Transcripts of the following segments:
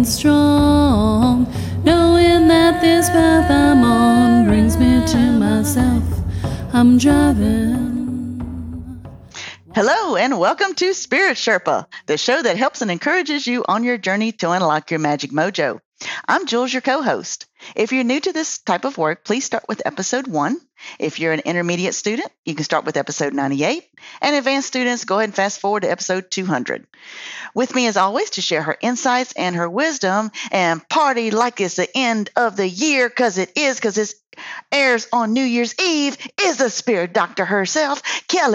feeling strong. Knowing that this path I'm on brings me to myself. I'm driving. Hello, and welcome to Spirit Sherpa, the show that helps and encourages you on your journey to unlock your magic mojo. I'm Jules, your co host. If you're new to this type of work, please start with episode one. If you're an intermediate student, you can start with episode 98. And advanced students, go ahead and fast forward to episode 200. With me, as always, to share her insights and her wisdom and party like it's the end of the year, because it is, because it airs on New Year's Eve, is the spirit doctor herself, Kelle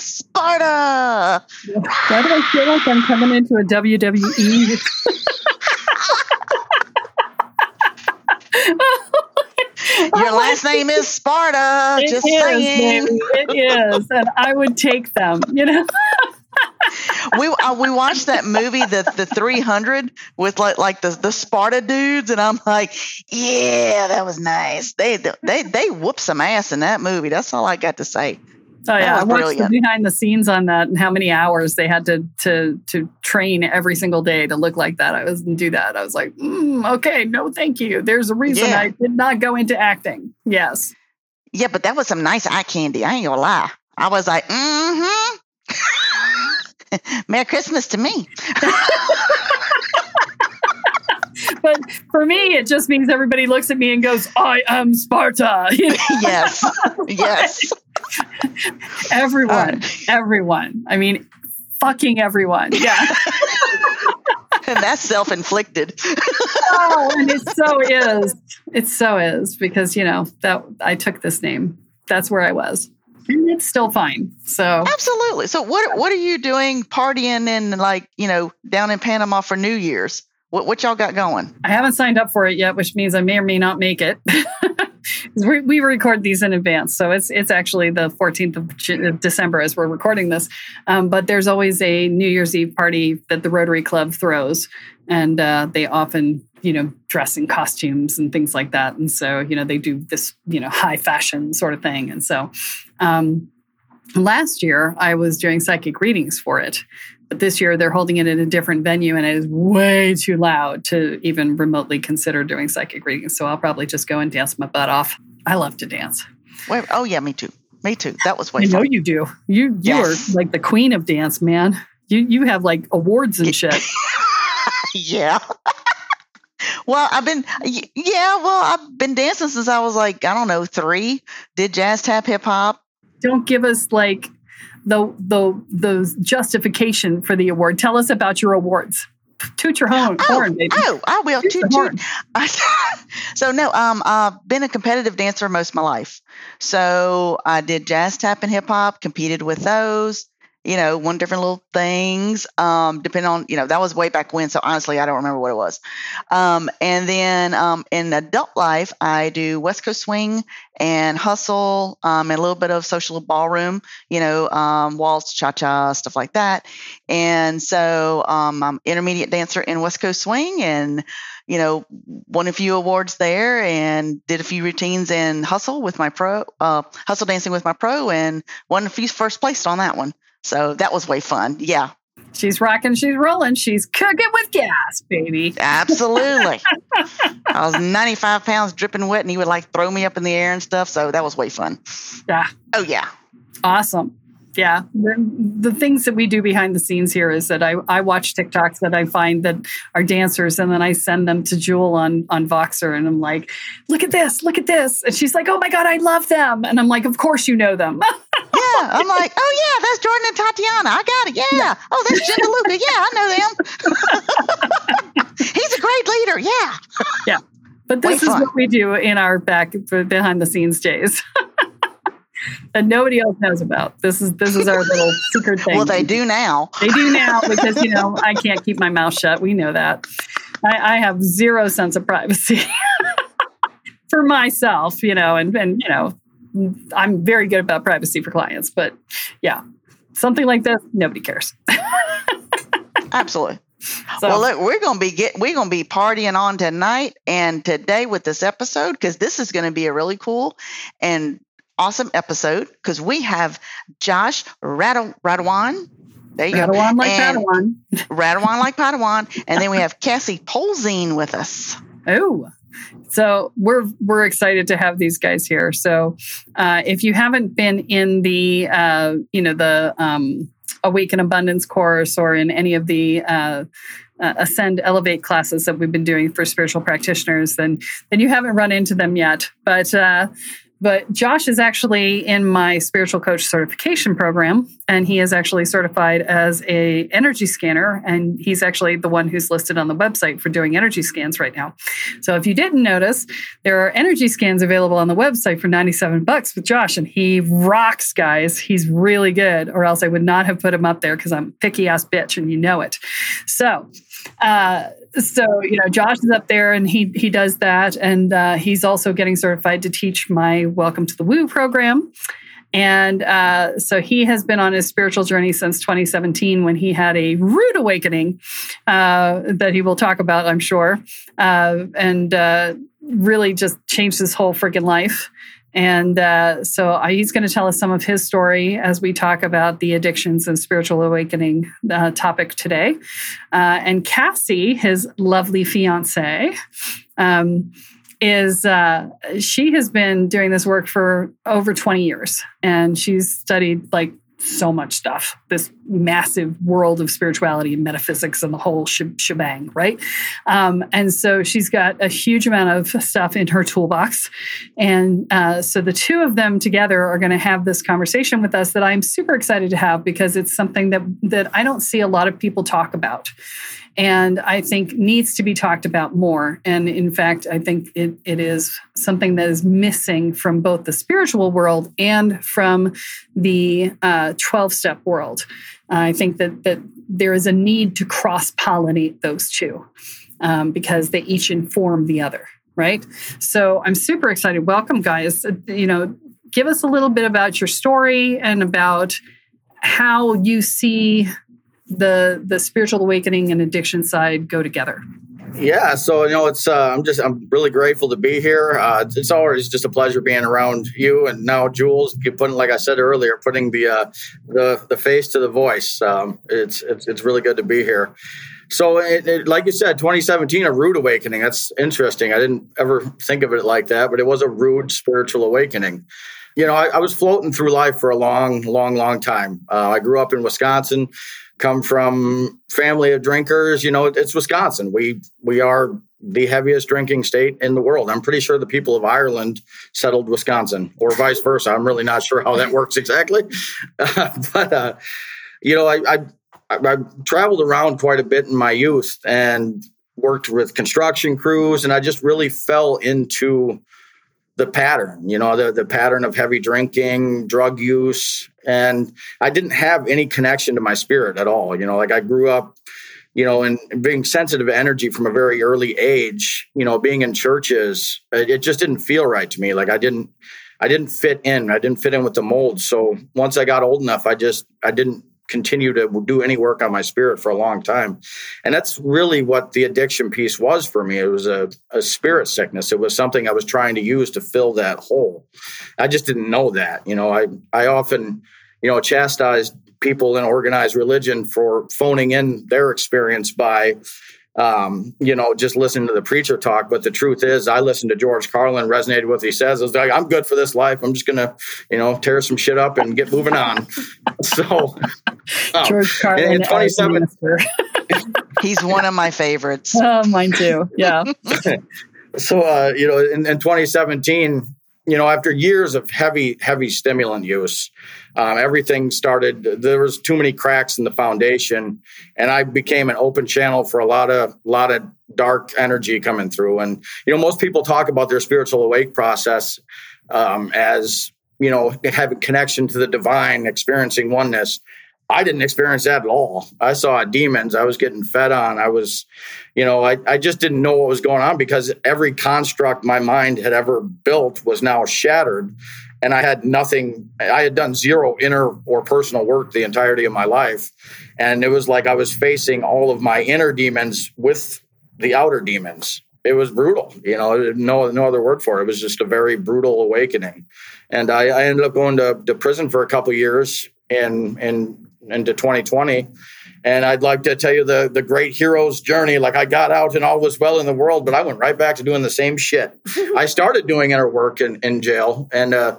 Sparta. Why do I feel like I'm coming into a WWE? Your last name is Sparta. It just is, saying. baby. It is, and I would take them. You know. we uh, we watched that movie the the 300 with like like the the Sparta dudes and I'm like yeah that was nice they they they whoop some ass in that movie that's all I got to say Oh yeah, I watched the behind the scenes on that and how many hours they had to to to train every single day to look like that. I was do that. I was like, mm, okay, no, thank you. There's a reason Yeah. I did not go into acting. Yes. yeah but that was some nice eye candy I ain't gonna lie I was like mm-hmm Merry Christmas to me But for me, it just means everybody looks at me and goes, "I am Sparta." You know, yes yes everyone, uh. everyone. I mean, fucking everyone. Yeah. and that's self-inflicted oh, and it so is. It so is because you know that I took this name. That's where I was, and it's still fine. So absolutely so what what are you doing partying in like you know down in Panama for New Year's what what y'all got going I haven't signed up for it yet, which means I may or may not make it. We, record these in advance, so it's it's actually the 14th of of December as we're recording this. Um, but there's always a New Year's Eve party that the Rotary Club throws, and uh, they often you know dress in costumes and things like that. And so you know they do this you know high fashion sort of thing. And so um, last year I was doing psychic readings for it, but this year they're holding it in a different venue and it is way too loud to even remotely consider doing psychic readings. So I'll probably just go and dance my butt off. I love to dance. Wait, oh yeah, me too. Me too. That was way I know you do. You you Yes. are like the queen of dance, man. You you have like awards and shit. yeah. well, I've been yeah. Well, I've been dancing since I was like I don't know three. Did jazz tap, hip hop. Don't give us like the the the justification for the award. Tell us about your awards. Toot your horn, Oh, horn baby. oh, I will. Toot Toot, toot. horn. so no, um, I've been a competitive dancer most of my life. So I did jazz tap and hip hop, competed with those, you know, one different little things, um, depending on, you know, that was way back when. So honestly, I don't remember what it was. Um, and then um, in adult life, I do West Coast Swing and Hustle um, and a little bit of social ballroom, you know, um, waltz, cha cha, stuff like that. And so um, I'm intermediate dancer in West Coast Swing and, you know, won a few awards there and did a few routines in Hustle with my pro, uh, Hustle Dancing with my pro and won a few first place on that one. So that was way fun. Yeah. She's rocking, she's rolling, she's cooking with gas, baby. Absolutely. I was 95 pounds dripping wet, and he would like throw me up in the air and stuff. So that was way fun. Yeah. Oh, yeah. Awesome yeah. The, the, things that we do behind the scenes here is that I, I watch tiktoks that i find that are dancers and then i send them to jewel on on voxer and i'm like look at this look at this. And she's like oh my god i love them. And i'm like of course you know them. Yeah i'm like oh yeah that's jordan and tatiana. I got it. Yeah, yeah. oh that's Jenna Luca. yeah i know them. He's a great leader. Yeah. Yeah. But this Way is fun. what we do in our back behind the scenes days that nobody else knows about. This is this is our little secret thing. Well, they do now. They do now because you know I can't keep my mouth shut. We know that. I, I have zero sense of privacy for myself, you know, and and you know, I'm very good about privacy for clients, but yeah, something like this, nobody cares. Absolutely. So, well, look, we're gonna be get we're gonna be partying on tonight and today with this episode because this is gonna be a really cool and awesome episode because we have Josh Radewan. Radewan. There you go. Radewan go. like Padawan. Radewan like Padawan. And then we have Cassie Polzin with us. Oh, so we're we're excited to have these guys here. So uh, if you haven't been in the uh, you know the um, Awaken Abundance course or in any of the uh, uh, ascend elevate classes that we've been doing for spiritual practitioners then then you haven't run into them yet but uh, but Josh is actually in my spiritual coach certification program, and he is actually certified as a energy scanner, and he's actually the one who's listed on the website for doing energy scans right now. So if you didn't notice, there are energy scans available on the website for 97 bucks with Josh, and he rocks, guys. He's really good, or else I would not have put him up there because I'm picky ass bitch, and you know it. So uh, so you know josh is up there and he he does that. And uh, he's also getting certified to teach my welcome to the woo program. And uh, so he has been on his spiritual journey since 2017 when he had a rude awakening uh, that he will talk about i'm sure. Uh, and uh, really just changed his whole freaking life and uh, so uh, he's going to tell us some of his story as we talk about the addictions and spiritual awakening uh, topic today. Uh, and Cassie, his lovely fiance, um, is uh, she has been doing this work for over 20 years and she's studied like so much stuff, this massive world of spirituality and metaphysics and the whole shebang, right? Um, and so she's got a huge amount of stuff in her toolbox. And uh, so the two of them together are going to have this conversation with us that I'm super excited to have because it's something that, that I don't see a lot of people talk about and I think needs to be talked about more. And in fact, I think it, it is something that is missing from both the spiritual world and from the 12 uh, step world. I think that, that there is a need to cross pollinate those two um, because they each inform the other, right? So I'm super excited. Welcome, guys. Uh, you know, give us a little bit about your story and about how you see the the spiritual awakening and addiction side go together? Yeah, so you know, it's uh, I'm just I'm really grateful to be here. Uh, it's always just a pleasure being around you, and now Jules, putting like I said earlier, putting the uh, the the face to the voice. Um, it's, it's it's really good to be here. So, it, it, like you said, 2017, a rude awakening. That's interesting. I didn't ever think of it like that, but it was a rude spiritual awakening. You know, I, I was floating through life for a long, long, long time. Uh, I grew up in Wisconsin come from family of drinkers. You know, it's Wisconsin. We we are the heaviest drinking state in the world. I'm pretty sure the people of Ireland settled Wisconsin, or vice versa. I'm really not sure how that works exactly, but uh, you know, I, I I traveled around quite a bit in my youth and worked with construction crews, and I just really fell into the pattern, you know, the, the pattern of heavy drinking, drug use. And I didn't have any connection to my spirit at all. You know, like I grew up, you know, and being sensitive to energy from a very early age, you know, being in churches, it just didn't feel right to me. Like I didn't, I didn't fit in. I didn't fit in with the mold. So once I got old enough, I just, I didn't continue to do any work on my spirit for a long time. And that's really what the addiction piece was for me. It was a, a spirit sickness. It was something I was trying to use to fill that hole. I just didn't know that. You know, I, I often, you know, chastised people in organized religion for phoning in their experience by um, you know, just listening to the preacher talk. But the truth is, I listened to George Carlin, resonated with what he says. I was like, I'm good for this life. I'm just gonna, you know, tear some shit up and get moving on. so, um, George Carlin, in, in 27, he's one of my favorites. Oh, mine too. Yeah. so, uh, you know, in, in 2017, you know, after years of heavy, heavy stimulant use, um, everything started. There was too many cracks in the foundation, and I became an open channel for a lot of, lot of dark energy coming through. And you know, most people talk about their spiritual awake process um, as you know having connection to the divine, experiencing oneness. I didn't experience that at all. I saw demons. I was getting fed on. I was, you know, I, I just didn't know what was going on because every construct my mind had ever built was now shattered. And I had nothing, I had done zero inner or personal work the entirety of my life. And it was like I was facing all of my inner demons with the outer demons. It was brutal, you know, no, no other word for it. It was just a very brutal awakening. And I, I ended up going to, to prison for a couple years in, and into 2020. And I'd like to tell you the the great hero's journey. Like I got out and all was well in the world, but I went right back to doing the same shit. I started doing inner work in, in jail, and uh,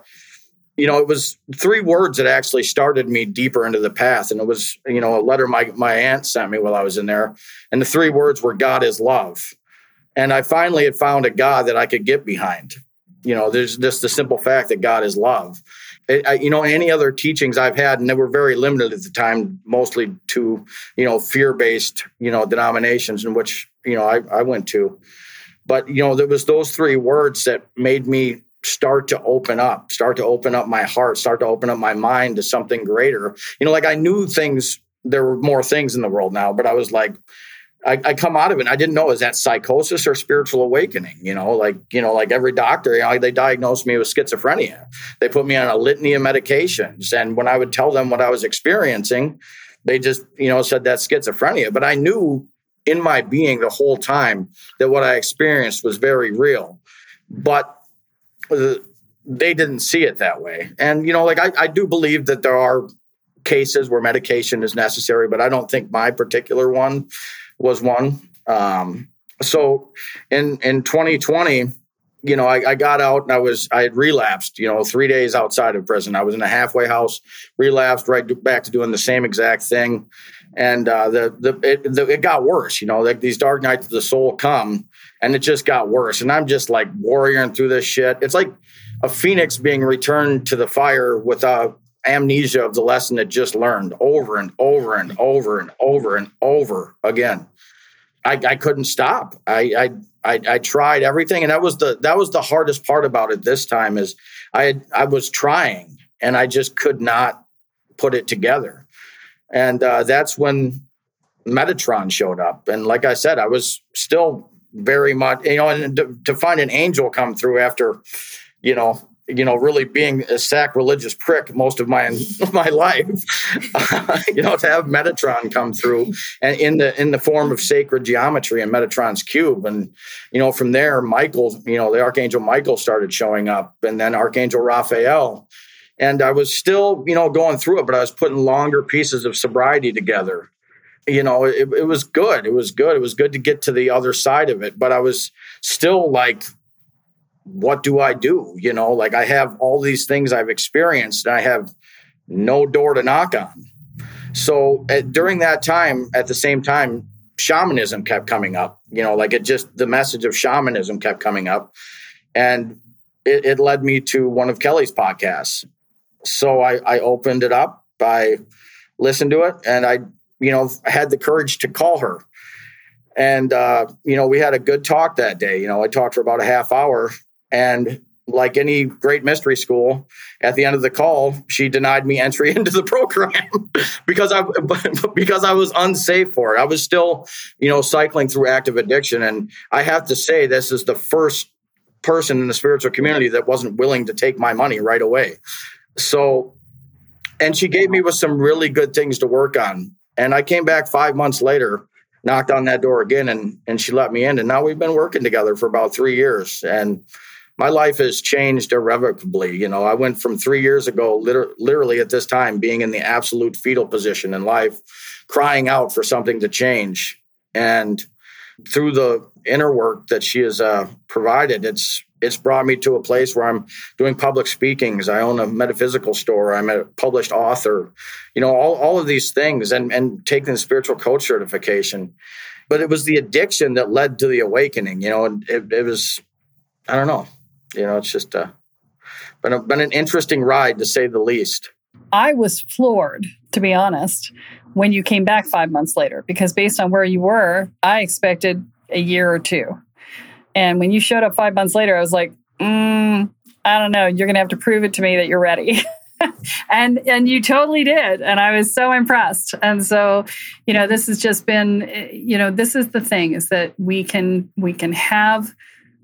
you know, it was three words that actually started me deeper into the path. And it was, you know, a letter my my aunt sent me while I was in there, and the three words were God is love. And I finally had found a God that I could get behind. You know, there's just the simple fact that God is love you know, any other teachings I've had, and they were very limited at the time, mostly to, you know, fear based, you know, denominations in which, you know, I, I went to. But, you know, there was those three words that made me start to open up, start to open up my heart, start to open up my mind to something greater. You know, like I knew things, there were more things in the world now, but I was like, I, I, come out of it. And I didn't know is that psychosis or spiritual awakening. You know, like you know, like every doctor, you know, they diagnosed me with schizophrenia. They put me on a litany of medications, and when I would tell them what I was experiencing, they just you know said that's schizophrenia. But I knew in my being the whole time that what I experienced was very real, but they didn't see it that way. And you know, like I, I do believe that there are cases where medication is necessary, but I don't think my particular one was one. Um, so in in 2020, you know, I, I, got out and I was I had relapsed. You know, three days outside of prison, I was in a halfway house, relapsed right back to doing the same exact thing, and uh, the the it, the it, got worse. You know, like these dark nights of the soul come, and it just got worse. And I'm just like warrioring through this shit. It's like a phoenix being returned to the fire with a amnesia of the lesson it just learned over and over and over and over and over again. I, I couldn't stop. I, I, I I tried everything, and that was the that was the hardest part about it. This time is I I was trying, and I just could not put it together, and uh, that's when Metatron showed up. And like I said, I was still very much you know, and to, to find an angel come through after you know you know, really being a sacrilegious prick most of my my life, you know, to have Metatron come through and in the in the form of sacred geometry and Metatron's cube, and you know, from there, Michael, you know, the Archangel Michael started showing up, and then Archangel Raphael, and I was still, you know, going through it, but I was putting longer pieces of sobriety together. You know, it, it was good. It was good. It was good to get to the other side of it, but I was still like what do I do? You know, like I have all these things I've experienced and I have no door to knock on. So at, during that time, at the same time, shamanism kept coming up. You know, like it just, the message of shamanism kept coming up. And it, it led me to one of Kelle's podcasts. So I, I opened it up, I listened to it, and I, you know, had the courage to call her. And, uh, you know, we had a good talk that day. You know, I talked for about a half hour and like any great mystery school, at the end of the call, she denied me entry into the program because I because I was unsafe for it. I was still, you know, cycling through active addiction, and I have to say, this is the first person in the spiritual community that wasn't willing to take my money right away. So, and she gave me with some really good things to work on. And I came back five months later, knocked on that door again, and and she let me in. And now we've been working together for about three years, and my life has changed irrevocably. You know, I went from three years ago, liter- literally at this time, being in the absolute fetal position in life, crying out for something to change. And through the inner work that she has uh, provided, it's it's brought me to a place where I'm doing public speakings. I own a metaphysical store. I'm a published author. You know, all, all of these things and, and taking the spiritual coach certification. But it was the addiction that led to the awakening. You know, it, it was, I don't know you know, it's just uh, been, a, been an interesting ride to say the least. I was floored, to be honest, when you came back five months later, because based on where you were, I expected a year or two. And when you showed up five months later, I was like, mm, I don't know, you're going to have to prove it to me that you're ready. and and you totally did and i was so impressed and so you know this has just been you know this is the thing is that we can we can have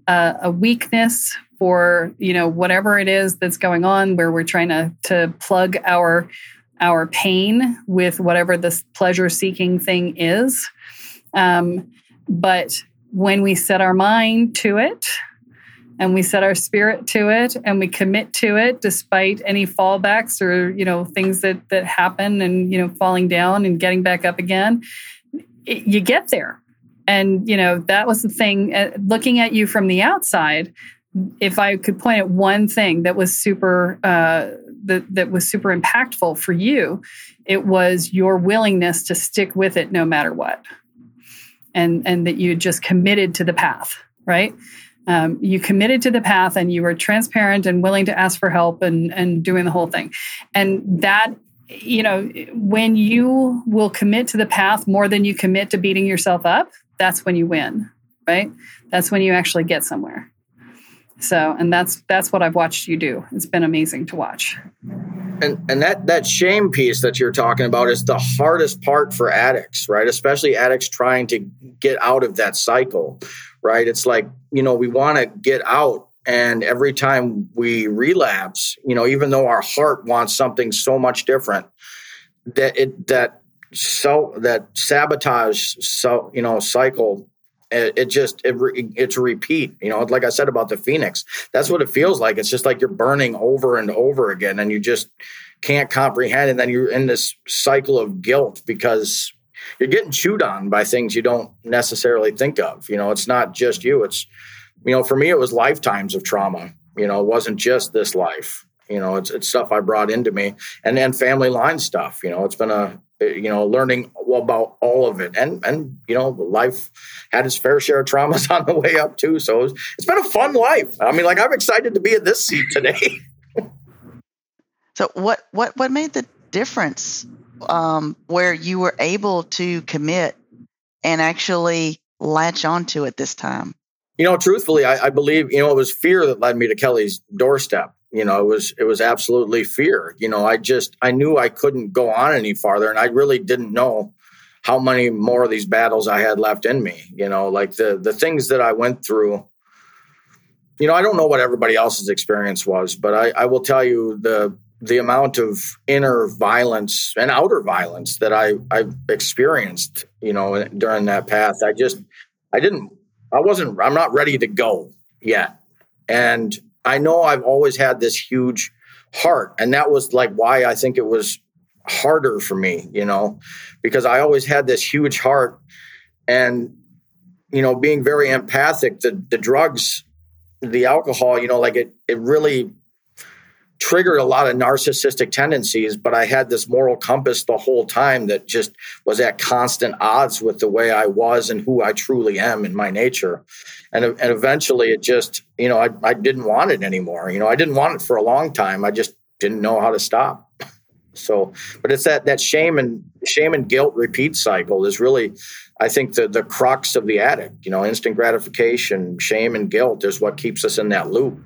a, a weakness for you know whatever it is that's going on where we're trying to to plug our our pain with whatever this pleasure seeking thing is. Um, but when we set our mind to it and we set our spirit to it and we commit to it despite any fallbacks or you know things that that happen and you know falling down and getting back up again it, you get there. And you know that was the thing uh, looking at you from the outside if I could point at one thing that was super uh, that that was super impactful for you, it was your willingness to stick with it no matter what, and and that you just committed to the path, right? Um, you committed to the path, and you were transparent and willing to ask for help, and and doing the whole thing, and that you know when you will commit to the path more than you commit to beating yourself up, that's when you win, right? That's when you actually get somewhere. So, and that's that's what I've watched you do. It's been amazing to watch. And and that that shame piece that you're talking about is the hardest part for addicts, right? Especially addicts trying to get out of that cycle, right? It's like, you know, we want to get out and every time we relapse, you know, even though our heart wants something so much different, that it that so that sabotage so you know cycle it, it just it, it's a repeat you know like i said about the phoenix that's what it feels like. It's just like you're burning over and over again and you just can't comprehend. And then you're in this cycle of guilt because you're getting chewed on by things you don't necessarily think of. You know it's not just you. It's you know for me it was lifetimes of trauma. You know it wasn't just this life you know it's, it's stuff i brought into me and then family line stuff you know it's been a you know learning about all of it. And and you know life had its fair share of traumas on the way up too. So it's, it's been a fun life. I mean like i'm excited to be in this seat today. So what what what made the difference um, where you were able to commit and actually latch onto it this time? You know truthfully I, I believe you know it was fear that led me to kelle's doorstep you know it was it was absolutely fear. You know i just i knew i couldn't go on any farther and i really didn't know how many more of these battles i had left in me you know like the the things that i went through. You know i don't know what everybody else's experience was but i i will tell you the the amount of inner violence and outer violence that i i experienced you know during that path. I just i didn't i wasn't i'm not ready to go yet. And I know I've always had this huge heart. And that was like why I think it was harder for me, you know, because I always had this huge heart. And, you know, being very empathic, the, the drugs, the alcohol, you know, like it, it really triggered a lot of narcissistic tendencies, but I had this moral compass the whole time that just was at constant odds with the way I was and who I truly am in my nature. And, and eventually it just, you know, I, I didn't want it anymore. You know, I didn't want it for a long time. I just didn't know how to stop. So, but it's that, that shame and shame and guilt repeat cycle is really, I think the, the crux of the addict, you know, instant gratification, shame and guilt is what keeps us in that loop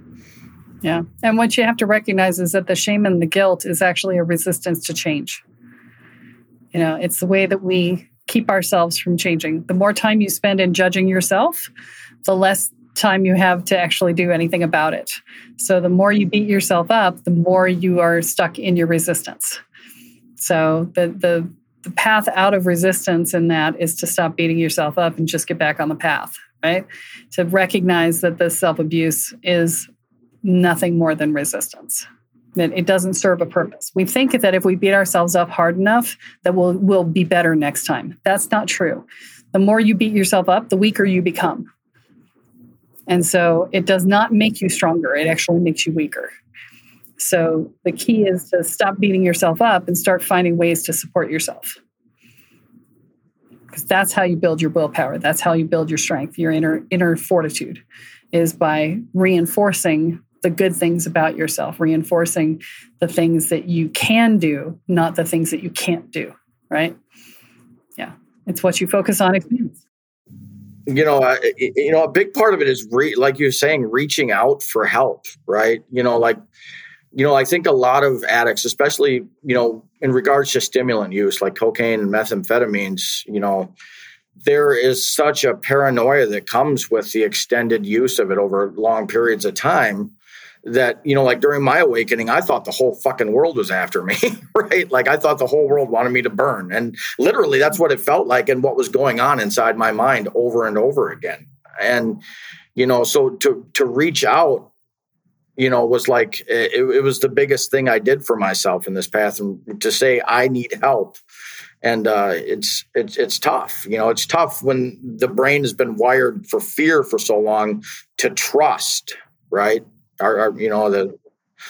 Yeah. And what you have to recognize is that the shame and the guilt is actually a resistance to change. You know, it's the way that we keep ourselves from changing. The more time you spend in judging yourself, the less time you have to actually do anything about it. So the more you beat yourself up, the more you are stuck in your resistance. So the the the path out of resistance in that is to stop beating yourself up and just get back on the path, right? To recognize that the self abuse is nothing more than resistance. That it doesn't serve a purpose. We think that if we beat ourselves up hard enough, that we'll we'll be better next time. That's not true. The more you beat yourself up, the weaker you become. And so it does not make you stronger, it actually makes you weaker. So the key is to stop beating yourself up and start finding ways to support yourself. Because that's how you build your willpower. That's how you build your strength, your inner inner fortitude is by reinforcing the good things about yourself, reinforcing the things that you can do, not the things that you can't do, right? Yeah. It's what you focus on expands you know, uh, you know, a big part of it is re- like you're saying, reaching out for help, right? You know, like, you know, I think a lot of addicts, especially, you know, in regards to stimulant use, like cocaine and methamphetamines, you know, there is such a paranoia that comes with the extended use of it over long periods of time that you know like during my awakening i thought the whole fucking world was after me right like i thought the whole world wanted me to burn and literally that's what it felt like and what was going on inside my mind over and over again and you know so to to reach out you know was like it, it was the biggest thing i did for myself in this path and to say i need help and uh, it's it's it's tough. You know, it's tough when the brain has been wired for fear for so long to trust, right? Our, our you know the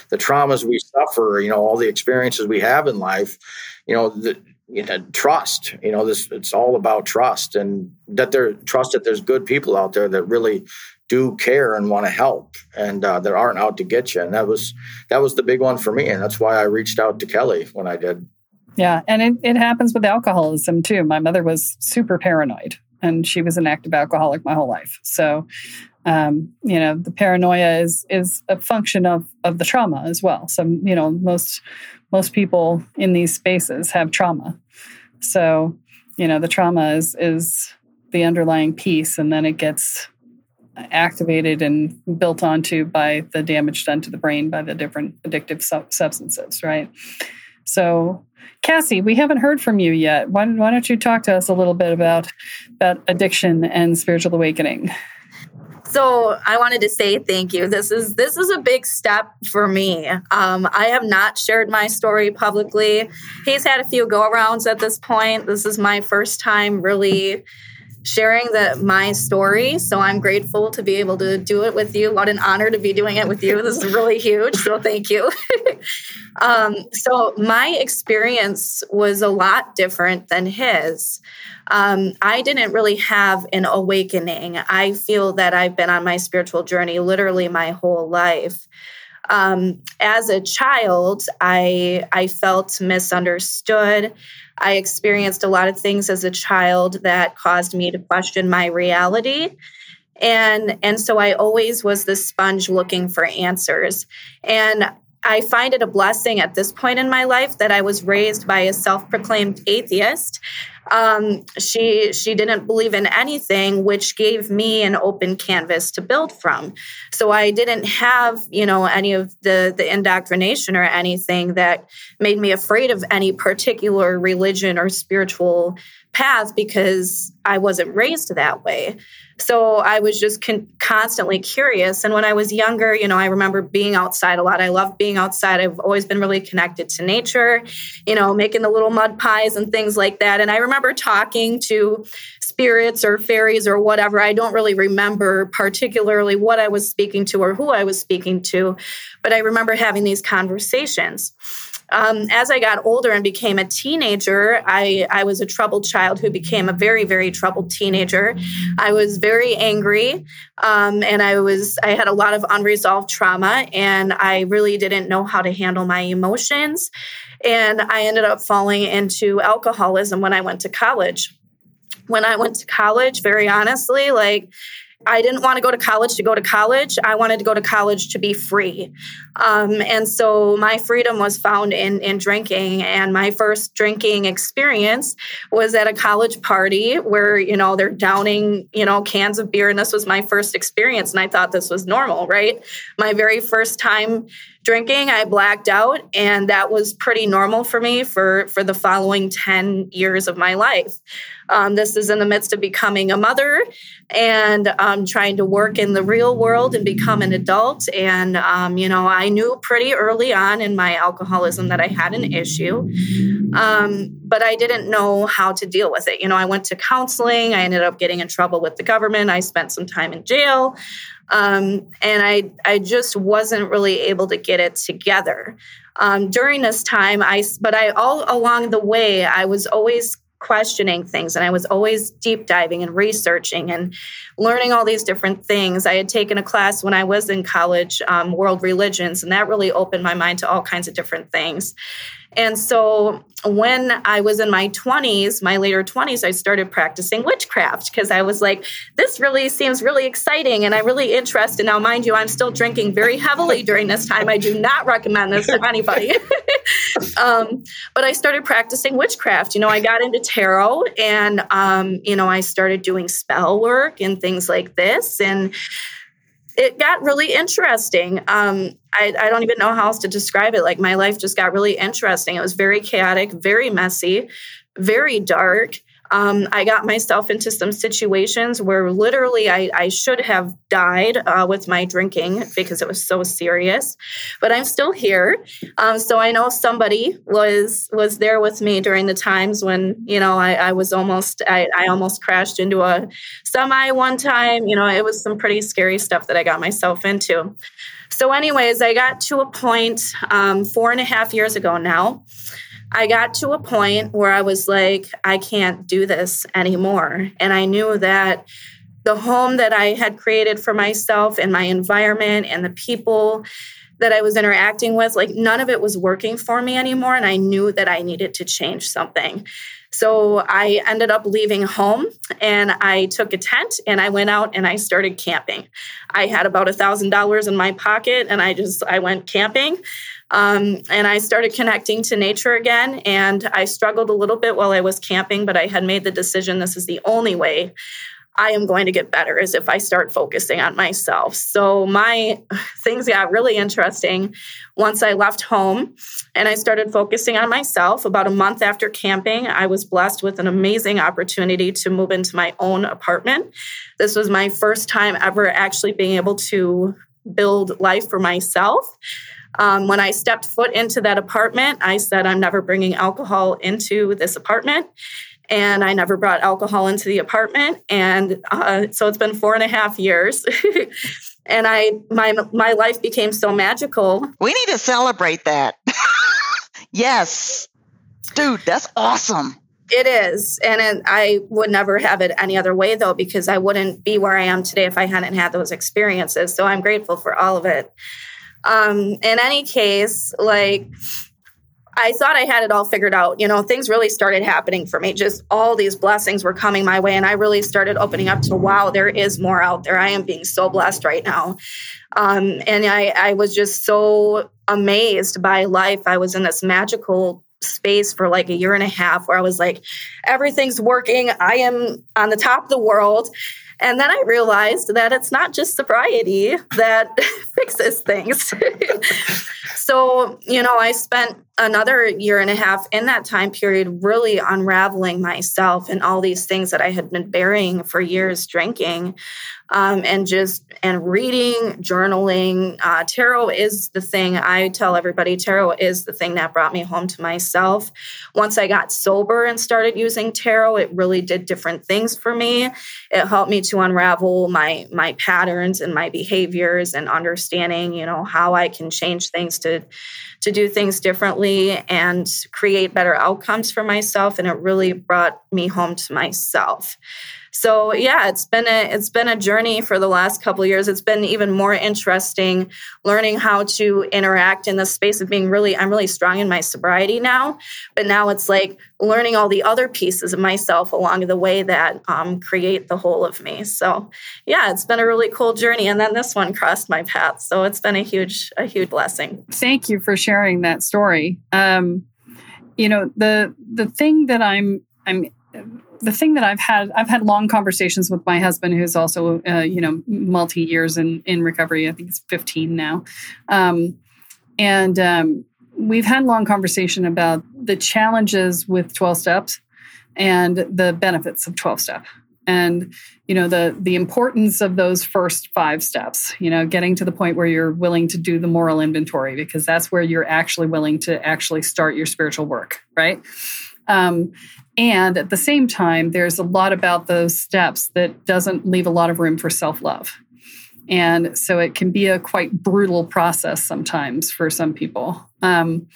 the traumas we suffer, you know, all the experiences we have in life, you know, the, you know, trust, you know, this, it's all about trust and that there trust that there's good people out there that really do care and want to help and uh, that aren't out to get you. And that was, that was the big one for me. And that's why I reached out to Kelle when I did. Yeah. And it, it happens with alcoholism too. My mother was super paranoid and she was an active alcoholic my whole life. So um, you know the paranoia is is a function of of the trauma as well. So you know most most people in these spaces have trauma. So you know the trauma is is the underlying piece and then it gets activated and built onto by the damage done to the brain by the different addictive su- substances right? So cassie we haven't heard from you yet. Why, why don't you talk to us a little bit about about addiction and spiritual awakening so I wanted to say thank you. This is this is a big step for me. Um, I have not shared my story publicly. He's had a few go arounds at this point. This is my first time really sharing the my story. So I'm grateful to be able to do it with you. What an honor to be doing it with you. This is really huge. So thank you. um, so my experience was a lot different than his. Um, I didn't really have an awakening. I feel that I've been on my spiritual journey literally my whole life. Um, as a child, I I felt misunderstood. I experienced a lot of things as a child that caused me to question my reality. And, and so I always was the sponge looking for answers. And I find it a blessing at this point in my life that I was raised by a self-proclaimed atheist. Um, she she didn't believe in anything, which gave me an open canvas to build from. So I didn't have you know any of the the indoctrination or anything that made me afraid of any particular religion or spiritual path because I wasn't raised that way. So I was just con- constantly curious. And when I was younger, you know, I remember being outside a lot. I love being outside. I've always been really connected to nature, you know, making the little mud pies and things like that. And I remember talking to spirits or fairies or whatever. I don't really remember particularly what I was speaking to or who I was speaking to, but I remember having these conversations um, as I got older and became a teenager, I, I was a troubled child who became a very, very troubled teenager. I was very angry, um, and I was I had a lot of unresolved trauma, and I really didn't know how to handle my emotions. And I ended up falling into alcoholism when I went to college. When I went to college, very honestly, like I didn't want to go to college to go to college. I wanted to go to college to be free. Um, and so my freedom was found in, in drinking. And my first drinking experience was at a college party where, you know, they're downing, you know, cans of beer. And this was my first experience. And I thought this was normal, right? My very first time drinking i blacked out and that was pretty normal for me for for the following 10 years of my life um, this is in the midst of becoming a mother and um, trying to work in the real world and become an adult. And um, you know i knew pretty early on in my alcoholism that i had an issue. Um, but i didn't know how to deal with it. You know i went to counseling. I ended up getting in trouble with the government. I spent some time in jail. Um, and I I just wasn't really able to get it together. Um, during this time. I but I all along the way I was always questioning things and I was always deep diving and researching and learning all these different things. I had taken a class when I was in college, um, world religions, and that really opened my mind to all kinds of different things. And so when I was in my 20s, my later 20s, I started practicing witchcraft because I was like, this really seems really exciting and I'm really interested. Now, mind you, I'm still drinking very heavily during this time. I do not recommend this to anybody. um, but I started practicing witchcraft. You know, I got into tarot and, um, you know, I started doing spell work and things like this. And it got really interesting. Um, I, I, don't even know how else to describe it. Like my life just got really interesting. It was very chaotic, very messy, very dark um, I got myself into some situations where literally I, I should have died uh, with my drinking because it was so serious. But I'm still here, um, so I know somebody was was there with me during the times when you know I, I was almost I, I almost crashed into a semi one time. You know, it was some pretty scary stuff that I got myself into. So, anyways, I got to a point um, four and a half years ago now I got to a point where I was like, I can't do this anymore. And I knew that the home that I had created for myself and my environment and the people that I was interacting with, like none of it was working for me anymore. And I knew that I needed to change something. So I ended up leaving home and I took a tent and I went out and I started camping. I had about a thousand dollars in my pocket and I just I went camping. Um, and I started connecting to nature again. And I struggled a little bit while I was camping, but I had made the decision this is the only way I am going to get better is if I start focusing on myself. So my things got really interesting once I left home and I started focusing on myself. About a month after camping, I was blessed with an amazing opportunity to move into my own apartment. This was my first time ever actually being able to build life for myself. Um, when I stepped foot into that apartment, I said, I'm never bringing alcohol into this apartment. And I never brought alcohol into the apartment. And uh, so it's been four and a half years. and I my my life became so magical. We need to celebrate that. yes. Dude, that's awesome. It is. And it, I would never have it any other way, though, because I wouldn't be where I am today if I hadn't had those experiences. So I'm grateful for all of it. Um, in any case, like I thought I had it all figured out. You know, things really started happening for me. Just all these blessings were coming my way. And I really started opening up to, wow, there is more out there. I am being so blessed right now. Um, and I, I was just so amazed by life. I was in this magical space for like a year and a half where I was like, everything's working. I am on the top of the world. And then I realized that it's not just sobriety that fixes things. so, you know, I spent another year and a half in that time period really unraveling myself and all these things that I had been burying for years drinking um, and just and reading, journaling. Uh, tarot is the thing I tell everybody. Tarot is the thing that brought me home to myself. Once I got sober and started using tarot, it really did different things for me. It helped me to unravel my my patterns and my behaviors and understanding, you know, how I can change things to to do things differently and create better outcomes for myself. And it really brought me home to myself so yeah it's been a it's been a journey for the last couple years. It's been even more interesting learning how to interact in the space of being really i'm really strong in my sobriety now but now it's like learning all the other pieces of myself along the way that um, create the whole of me. So yeah it's been a really cool journey and then this one crossed my path. So it's been a huge a huge blessing. Thank you for sharing that story. Um, you know the the thing that i'm i'm the thing that I've had, I've had long conversations with my husband, who's also, uh, you know, multi years in in recovery. I think it's 15 now, um, and um, we've had long conversation about the challenges with 12 steps and the benefits of 12 step. And you know the the importance of those first five steps you know getting to the point where you're willing to do the moral inventory because that's where you're actually willing to actually start your spiritual work right um, and at the same time, there's a lot about those steps that doesn't leave a lot of room for self love. And so it can be a quite brutal process sometimes for some people. Um,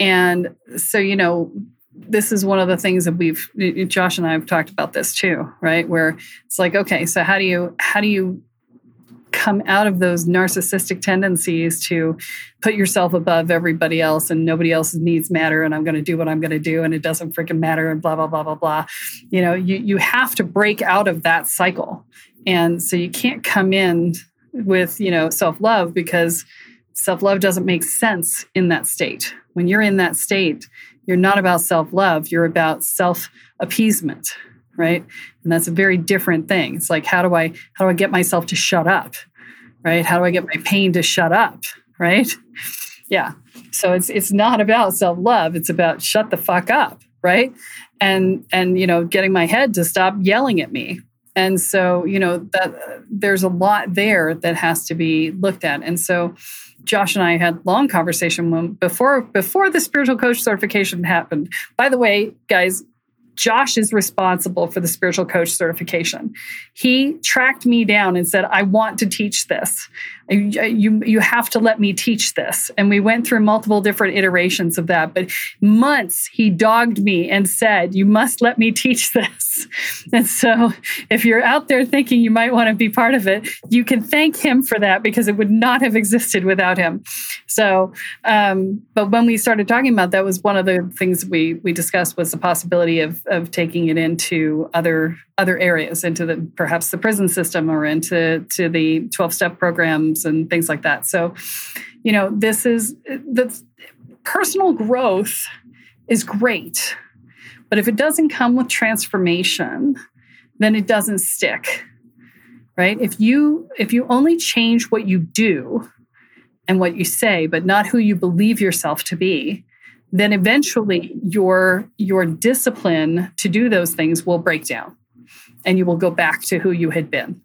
and so, you know, this is one of the things that we've Josh and I have talked about this too, right? Where it's like, okay, so how do you how do you come out of those narcissistic tendencies to put yourself above everybody else and nobody else's needs matter and I'm going to do what I'm going to do and it doesn't freaking matter and blah blah blah blah blah. You know, you you have to break out of that cycle. And so you can't come in with, you know, self-love because self-love doesn't make sense in that state. When you're in that state, you're not about self-love, you're about self-appeasement right? And that's a very different thing. It's like how do i how do i get myself to shut up right? How do i get my pain to shut up right? Yeah. So it's it's not about self-love. It's about shut the fuck up right? And and you know getting my head to stop yelling at me. And so you know that there's a lot there that has to be looked at. And so josh and i had long conversation when, before before the spiritual coach certification happened. By the way guys Josh is responsible for the spiritual coach certification. He tracked me down and said, I want to teach this. You, you have to let me teach this. And we went through multiple different iterations of that. But months he dogged me and said, You must let me teach this. And so if you're out there thinking you might want to be part of it, you can thank him for that because it would not have existed without him. So, um, but when we started talking about that was one of the things we we discussed was the possibility of of taking it into other other areas, into the perhaps the prison system or into to the 12 step programs and things like that. So, you know, this is the personal growth is great. But if it doesn't come with transformation, then it doesn't stick. Right? If you if you only change what you do and what you say, but not who you believe yourself to be, then eventually your your discipline to do those things will break down and you will go back to who you had been.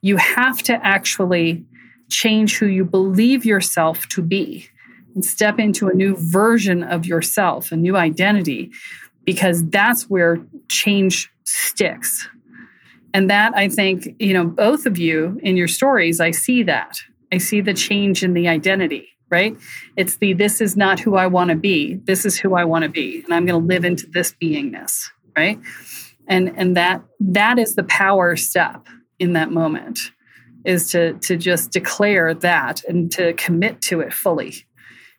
You have to actually change who you believe yourself to be and step into a new version of yourself a new identity because that's where change sticks. And that i think you know both of you in your stories i see that. I see the change in the identity right? It's the this is not who I want to be. This is who I want to be, and I'm going to live into this beingness, right? And and that that is the power step in that moment is to to just declare that and to commit to it fully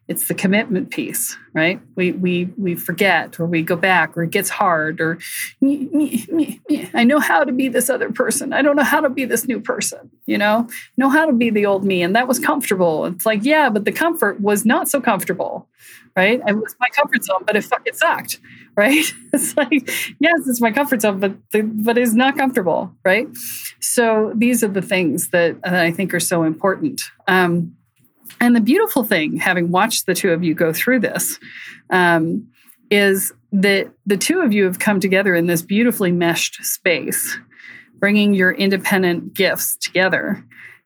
it's the commitment piece right? We we we forget or we go back or it gets hard or me, me, me, i know how to be this other person. I don't know how to be this new person you know? Know how to be the old me. And that was comfortable. It's like yeah but the comfort was not so comfortable right? It was my comfort zone but it fucking sucked right? It's like yes it's my comfort zone but the, but it's not comfortable right? So these are the things that, that i think are so important. Um, and the beautiful thing, having watched the two of you go through this, um, is that the two of you have come together in this beautifully meshed space, bringing your independent gifts together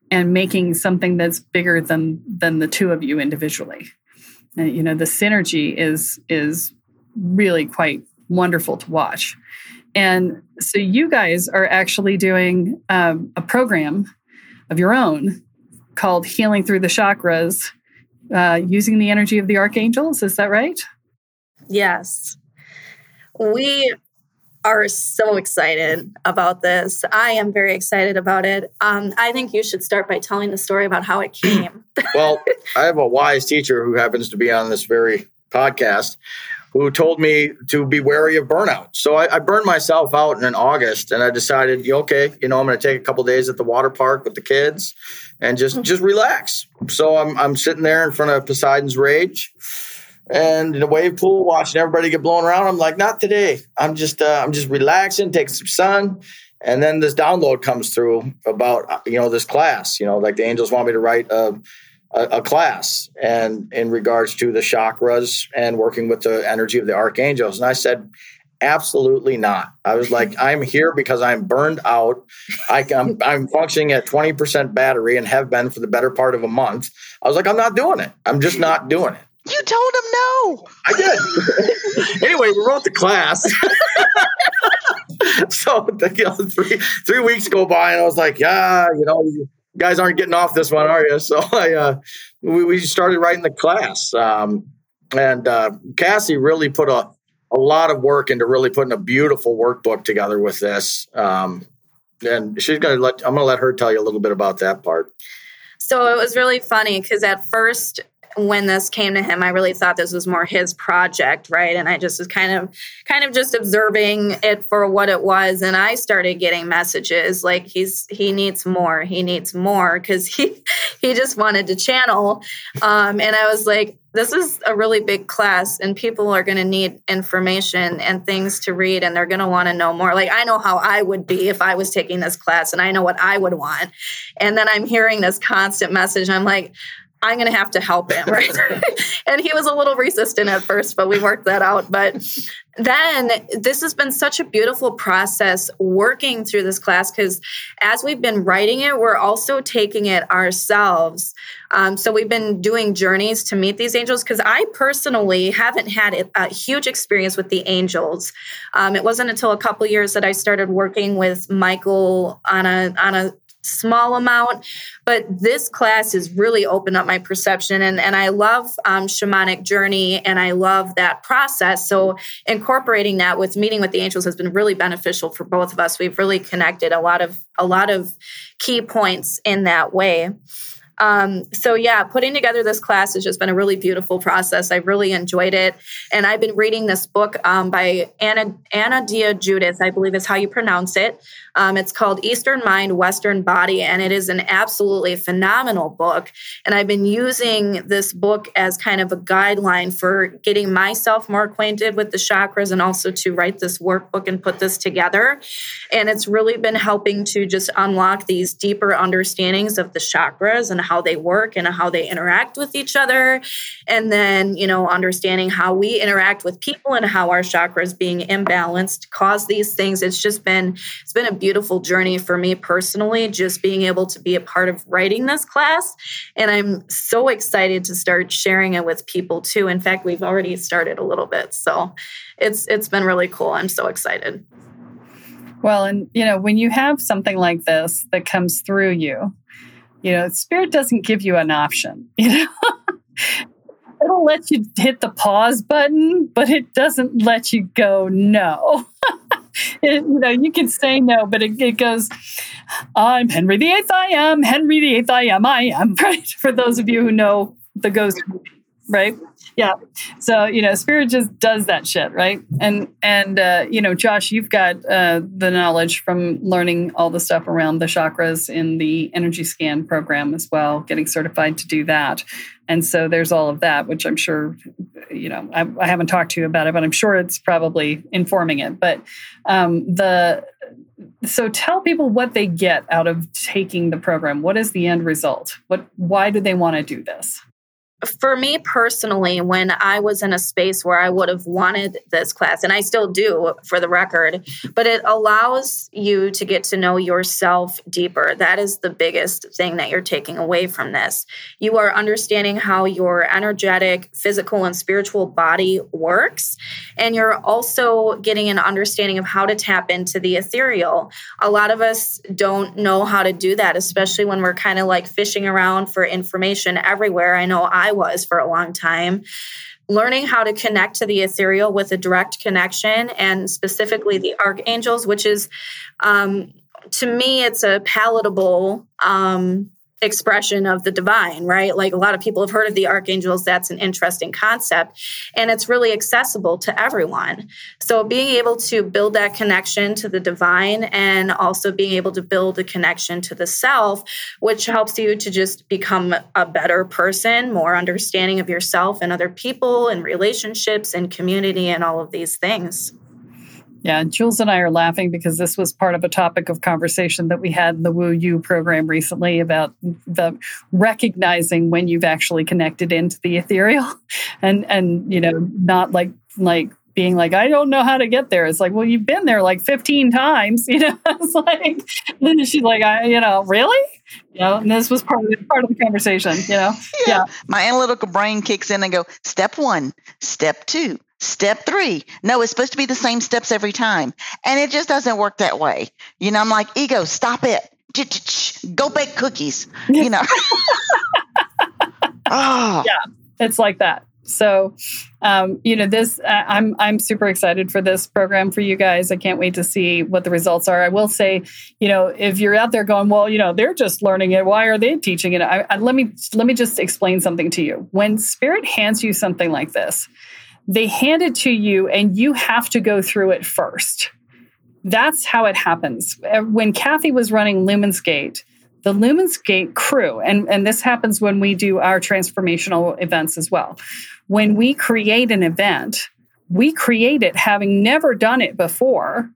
and making something that's bigger than than the two of you individually. And, you know, the synergy is is really quite wonderful to watch. And so you guys are actually doing um, a program of your own called Healing Through the Chakras uh, using the energy of the archangels. Is that right? Yes. We are so excited about this. I am very excited about it. Um, I think you should start by telling the story about how it came. well, I have a wise teacher who happens to be on this very podcast who told me to be wary of burnout. So I, I burned myself out in August, and I decided, okay, you know, I'm going to take a couple days at the water park with the kids and just mm-hmm. just relax. So I'm I'm sitting there in front of Poseidon's Rage and in a wave pool, watching everybody get blown around. I'm like, not today. I'm just uh, I'm just relaxing, taking some sun. And then this download comes through about you know this class. You know, like the angels want me to write a a, a, class and in regards to the chakras and working with the energy of the archangels. And I said, absolutely not. I was like, I'm here because I'm burned out. I, am I'm, functioning at 20% battery and have been for the better part of a month. I was like, I'm not doing it. I'm just not doing it. You told him no. I did. anyway, we wrote the class. so you know, three three weeks go by, and I was like, yeah, you know, guys aren't getting off this one, are you? So I uh, we, we started writing the class, um, and uh, Cassie really put a a lot of work into really putting a beautiful workbook together with this. Um, and she's gonna let I'm gonna let her tell you a little bit about that part. So it was really funny because at first when this came to him, I really thought this was more his project, right? And I just was kind of kind of just observing it for what it was. And I started getting messages like he's he needs more, he needs more, because he he just wanted to channel. Um, and I was like, this is a really big class and people are going to need information and things to read and they're going to want to know more like i know how i would be if i was taking this class and i know what i would want and then i'm hearing this constant message i'm like I'm going to have to help him, right? and he was a little resistant at first, but we worked that out. But then this has been such a beautiful process working through this class because as we've been writing it, we're also taking it ourselves. Um, so we've been doing journeys to meet these angels because I personally haven't had a huge experience with the angels. Um, it wasn't until a couple years that I started working with Michael on a on a small amount but this class has really opened up my perception and, and i love um, shamanic journey and i love that process. So incorporating that with meeting with the angels has been really beneficial for both of us. We've really connected a lot of a lot of key points in that way um, so yeah, putting together this class has just been a really beautiful process. I've really enjoyed it, and I've been reading this book um, by Anna Anodea Judith, I believe is how you pronounce it. Um, it's called Eastern Mind, Western Body, and it is an absolutely phenomenal book. And I've been using this book as kind of a guideline for getting myself more acquainted with the chakras and also to write this workbook and put this together. And it's really been helping to just unlock these deeper understandings of the chakras and how they work and how they interact with each other. And then, you know, understanding how we interact with people and how our chakras being imbalanced cause these things. It's just been, it's been a beautiful journey for me personally, just being able to be a part of writing this class. And I'm so excited to start sharing it with people too. In fact, we've already started a little bit. So it's it's been really cool. I'm so excited. Well, and you know, when you have something like this that comes through you, you know, spirit doesn't give you an option, you know. It'll let you hit the pause button, but it doesn't let you go no. it, you know, you can say no, but it, it goes, I'm Henry VIII, I am, Henry VIII, I am, I am, right? For those of you who know the ghost right? Yeah. So, you know, spirit just does that shit, right? And, and, uh, you know, Josh, you've got uh, the knowledge from learning all the stuff around the chakras in the energy scan program as well, getting certified to do that. And so there's all of that, which I'm sure, you know, I, I haven't talked to you about it, but I'm sure it's probably informing it. But um, the, so tell people what they get out of taking the program. What is the end result? What, why do they want to do this? For me personally, when I was in a space where I would have wanted this class, and I still do for the record, but it allows you to get to know yourself deeper. That is the biggest thing that you're taking away from this. You are understanding how your energetic, physical, and spiritual body works. And you're also getting an understanding of how to tap into the ethereal. A lot of us don't know how to do that, especially when we're kind of like fishing around for information everywhere. I know I I was for a long time. Learning how to connect to the ethereal with a direct connection and specifically the archangels, which is um, to me, it's a palatable um, expression of the divine, right? Like a lot of people have heard of the archangels. That's an interesting concept. And it's really accessible to everyone. So being able to build that connection to the divine and also being able to build a connection to the self, which helps you to just become a better person, more understanding of yourself and other people and relationships and community and all of these things. Yeah, Jules and I are laughing because this was part of a topic of conversation that we had in the Woo You program recently about the recognizing when you've actually connected into the ethereal and and you know, not like like being like, I don't know how to get there. It's like, well, you've been there like 15 times, you know. it's like then she's like, I, you know, really? You know, and this was part of the, part of the conversation, you know. Yeah. yeah. My analytical brain kicks in and go, step one, step two, Step three, no, it's supposed to be the same steps every time. And it just doesn't work that way. You know, I'm like, ego, stop it. Go bake cookies, you know. oh. Yeah, it's like that. So, um, you know, this I'm I'm super excited for this program for you guys. I can't wait to see what the results are. I will say, you know, if you're out there going, well, you know, they're just learning it. Why are they teaching it? I, I, let me let me just explain something to you. When Spirit hands you something like this, they hand it to you and you have to go through it first. That's how it happens. Uh, when Kathy was running Lumen's Gate, the Lumen's Gate crew, and, and this happens when we do our transformational events as well. When we create an event, we create it having never done it before,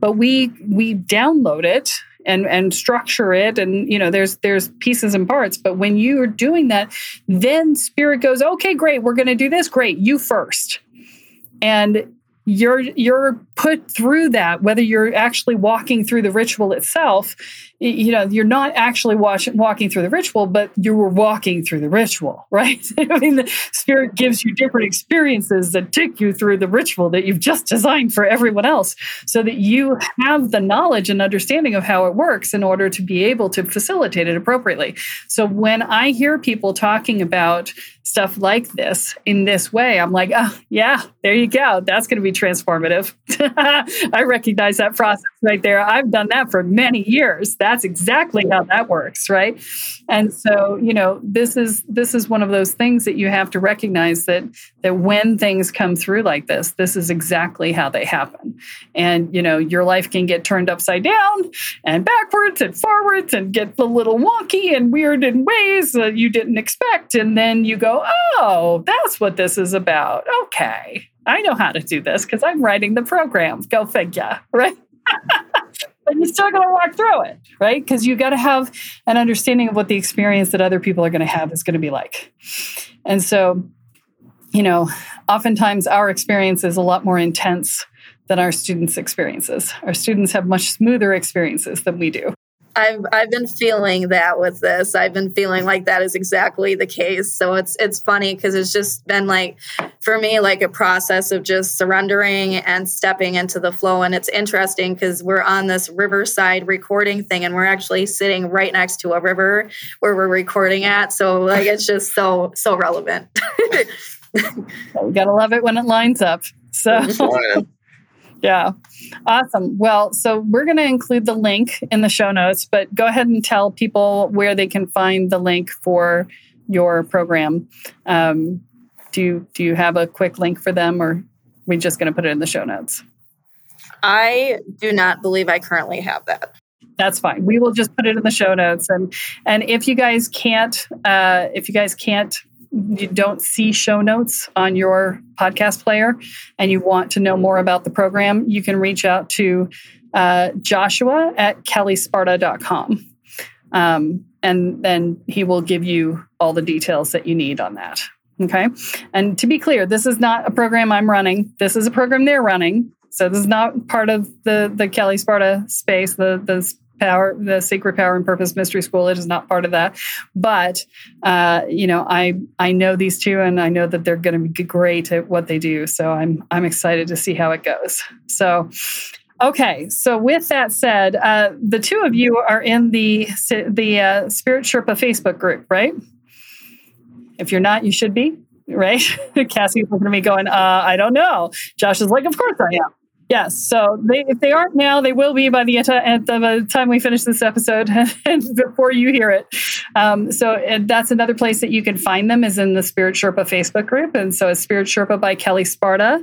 but we we download it and and structure it. And you know there's there's pieces and parts. But when you're doing that then spirit goes okay great we're going to do this. Great you first. And you're you're put through that whether you're actually walking through the ritual itself you know you're not actually watch, walking through the ritual but you were walking through the ritual right? I mean the spirit gives you different experiences that take you through the ritual that you've just designed for everyone else so that you have the knowledge and understanding of how it works in order to be able to facilitate it appropriately. So when i hear people talking about stuff like this in this way i'm like oh yeah there you go. That's going to be transformative i recognize that process right there. I've done that for many years. That's exactly how that works right? And so you know this is this is one of those things that you have to recognize that that when things come through like this this is exactly how they happen. And you know your life can get turned upside down and backwards and forwards and get a little wonky and weird in ways that you didn't expect. And then you go oh that's what this is about. Okay I know how to do this because I'm writing the program. Go figure, right? but you're still got to walk through it, right? Because you got to have an understanding of what the experience that other people are going to have is going to be like. And so, you know, oftentimes our experience is a lot more intense than our students' experiences. Our students have much smoother experiences than we do. I've I've been feeling that with this. I've been feeling like that is exactly the case. So it's it's funny because it's just been like for me like a process of just surrendering and stepping into the flow. And it's interesting because we're on this riverside recording thing, and we're actually sitting right next to a river where we're recording at. So like it's just so so relevant. we gotta love it when it lines up. So. Yeah. Awesome. Well, so we're going to include the link in the show notes, but go ahead and tell people where they can find the link for your program. Um, do you, do you have a quick link for them or are we just going to put it in the show notes? I do not believe I currently have that. That's fine. We will just put it in the show notes, and and if you guys can't, uh, if you guys can't you don't see show notes on your podcast player and you want to know more about the program, you can reach out to uh, Joshua at kellesparta.com. Um, and then he will give you all the details that you need on that. Okay. And to be clear, this is not a program I'm running. This is a program they're running. So this is not part of the the Kelle Sparta space, the the power, the Sacred Power and Purpose Mystery School. It is not part of that, but uh, you know, I I know these two, and I know that they're going to be great at what they do. So I'm I'm excited to see how it goes. So. Okay, so with that said, uh, the two of you are in the the uh, Spirit Sherpa Facebook group, right? If you're not, you should be, right? Cassie's looking at me going, uh, I don't know. Josh is like, Of course I am. Yes. So they, if they aren't now, they will be by the, at the time we finish this episode and before you hear it. Um, so that's another place that you can find them is in the Spirit Sherpa Facebook group. And so it's Spirit Sherpa by Kelle Sparta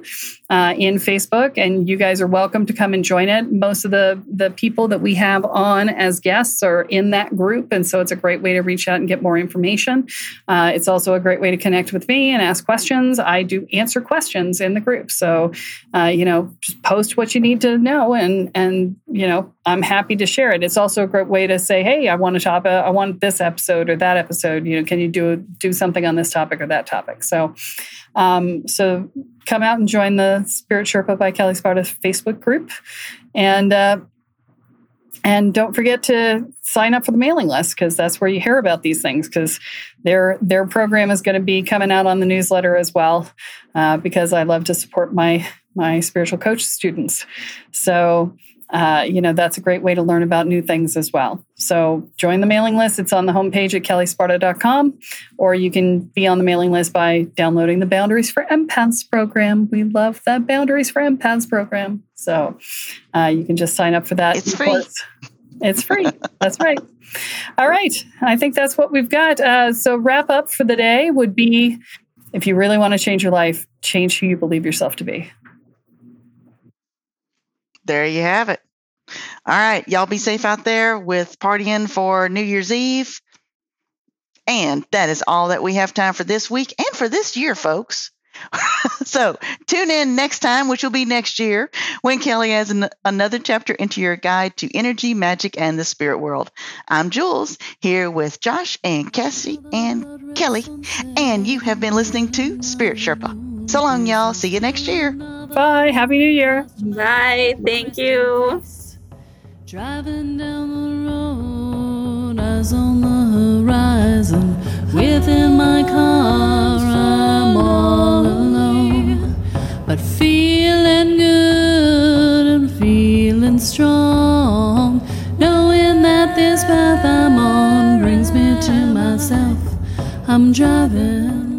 uh, in Facebook. And you guys are welcome to come and join it. Most of the, the people that we have on as guests are in that group. And so it's a great way to reach out and get more information. Uh, it's also a great way to connect with me and ask questions. I do answer questions in the group. So, uh, you know, just post post what you need to know and and you know i'm happy to share it. It's also a great way to say hey i want to talk i want this episode or that episode. You know can you do do something on this topic or that topic? So um, so come out and join the spirit sherpa by kelle sparta facebook group. And uh, and don't forget to sign up for the mailing list because that's where you hear about these things because their their program is going to be coming out on the newsletter as well uh, because i love to support my my spiritual coach students. So, uh, you know, that's a great way to learn about new things as well. So join the mailing list. It's on the homepage at kellesparta.com, or you can be on the mailing list by downloading the Boundaries for Empaths program. We love that Boundaries for Empaths program. So uh, you can just sign up for that. It's free. It's free. that's right. All right. I think that's what we've got. Uh, so wrap up for the day would be if you really want to change your life, change who you believe yourself to be there you have it. All right. Y'all be safe out there with partying for New Year's Eve. And that is all that we have time for this week and for this year, folks. so tune in next time, which will be next year, when Kelle has an, another chapter into your guide to energy, magic, and the spirit world. I'm Jules here with Josh and Cassie and Kelle, and you have been listening to Spirit Sherpa. So long, y'all. See you next year. Bye. Happy New Year. Bye. Thank you. Driving down the road, eyes on the horizon. Within my car, I'm all alone. But feeling good and feeling strong. Knowing that this path I'm on brings me to myself. I'm driving.